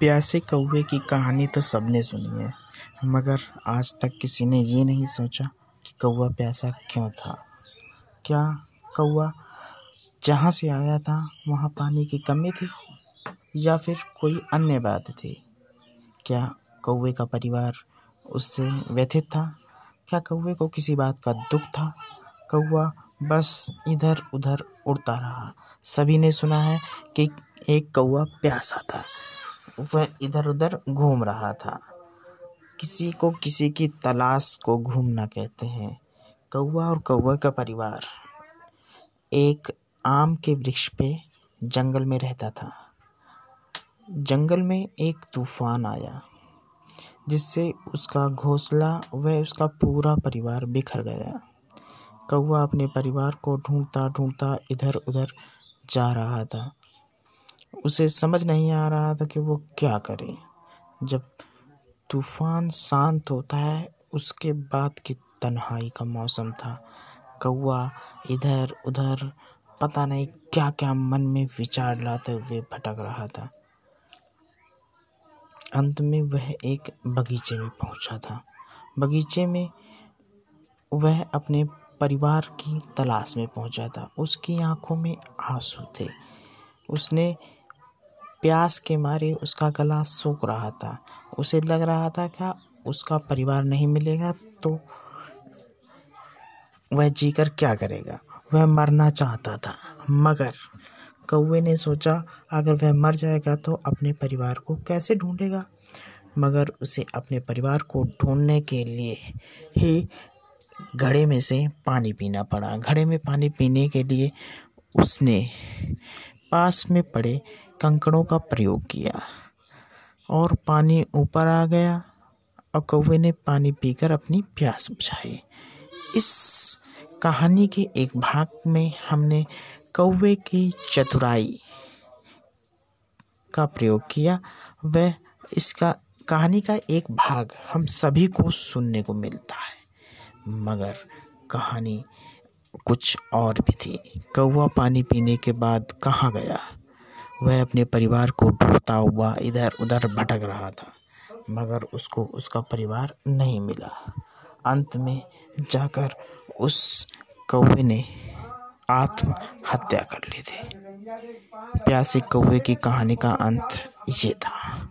प्यासे कौवे की कहानी तो सबने सुनी है, मगर आज तक किसी ने ये नहीं सोचा कि कौवा प्यासा क्यों था। क्या कौआ जहाँ से आया था, वहाँ पानी की कमी थी, या फिर कोई अन्य बात थी? क्या कौवे का परिवार उससे व्यथित था? क्या कौवे को किसी बात का दुख था? कौवा बस इधर उधर उड़ता रहा। सभी ने सुना है कि एक कौवा प्यासा था। वह इधर उधर घूम रहा था। किसी को किसी की तलाश को घूमना कहते हैं। कौवा और कौवा का परिवार। एक आम के वृक्ष पे जंगल में रहता था। जंगल में एक तूफ़ान आया, जिससे उसका घोंसला व उसका पूरा परिवार बिखर गया। कौवा अपने परिवार को ढूंढता ढूंढता इधर उधर जा रहा था। उसे समझ नहीं आ रहा था कि वो क्या करे। जब तूफ़ान शांत होता है, उसके बाद की तन्हाई का मौसम था। कौआ इधर उधर पता नहीं क्या क्या मन में विचार लाते हुए भटक रहा था। अंत में वह एक बगीचे में पहुँचा था। बगीचे में वह अपने परिवार की तलाश में पहुँचा था। उसकी आँखों में आँसू थे। उसने प्यास के मारे उसका गला सूख रहा था। उसे लग रहा था क्या उसका परिवार नहीं मिलेगा तो वह जीकर क्या करेगा? वह मरना चाहता था, मगर कौए ने सोचा, अगर वह मर जाएगा तो अपने परिवार को कैसे ढूंढेगा? मगर उसे अपने परिवार को ढूँढने के लिए ही घड़े में से पानी पीना पड़ा। घड़े में पानी पीने के लिए उसने पास में पड़े कंकड़ों का प्रयोग किया और पानी ऊपर आ गया और कौवे ने पानी पीकर अपनी प्यास बुझाई। इस कहानी के एक भाग में हमने कौवे की चतुराई का प्रयोग किया। वह इसका कहानी का एक भाग हम सभी को सुनने को मिलता है। मगर कहानी कुछ और भी थी। कौवा पानी पीने के बाद कहाँ गया? वह अपने परिवार को ढूंढता हुआ इधर उधर भटक रहा था, मगर उसको उसका परिवार नहीं मिला। अंत में जाकर उस कौवे ने आत्महत्या कर ली थी। प्यासी कौवे की कहानी का अंत ये था।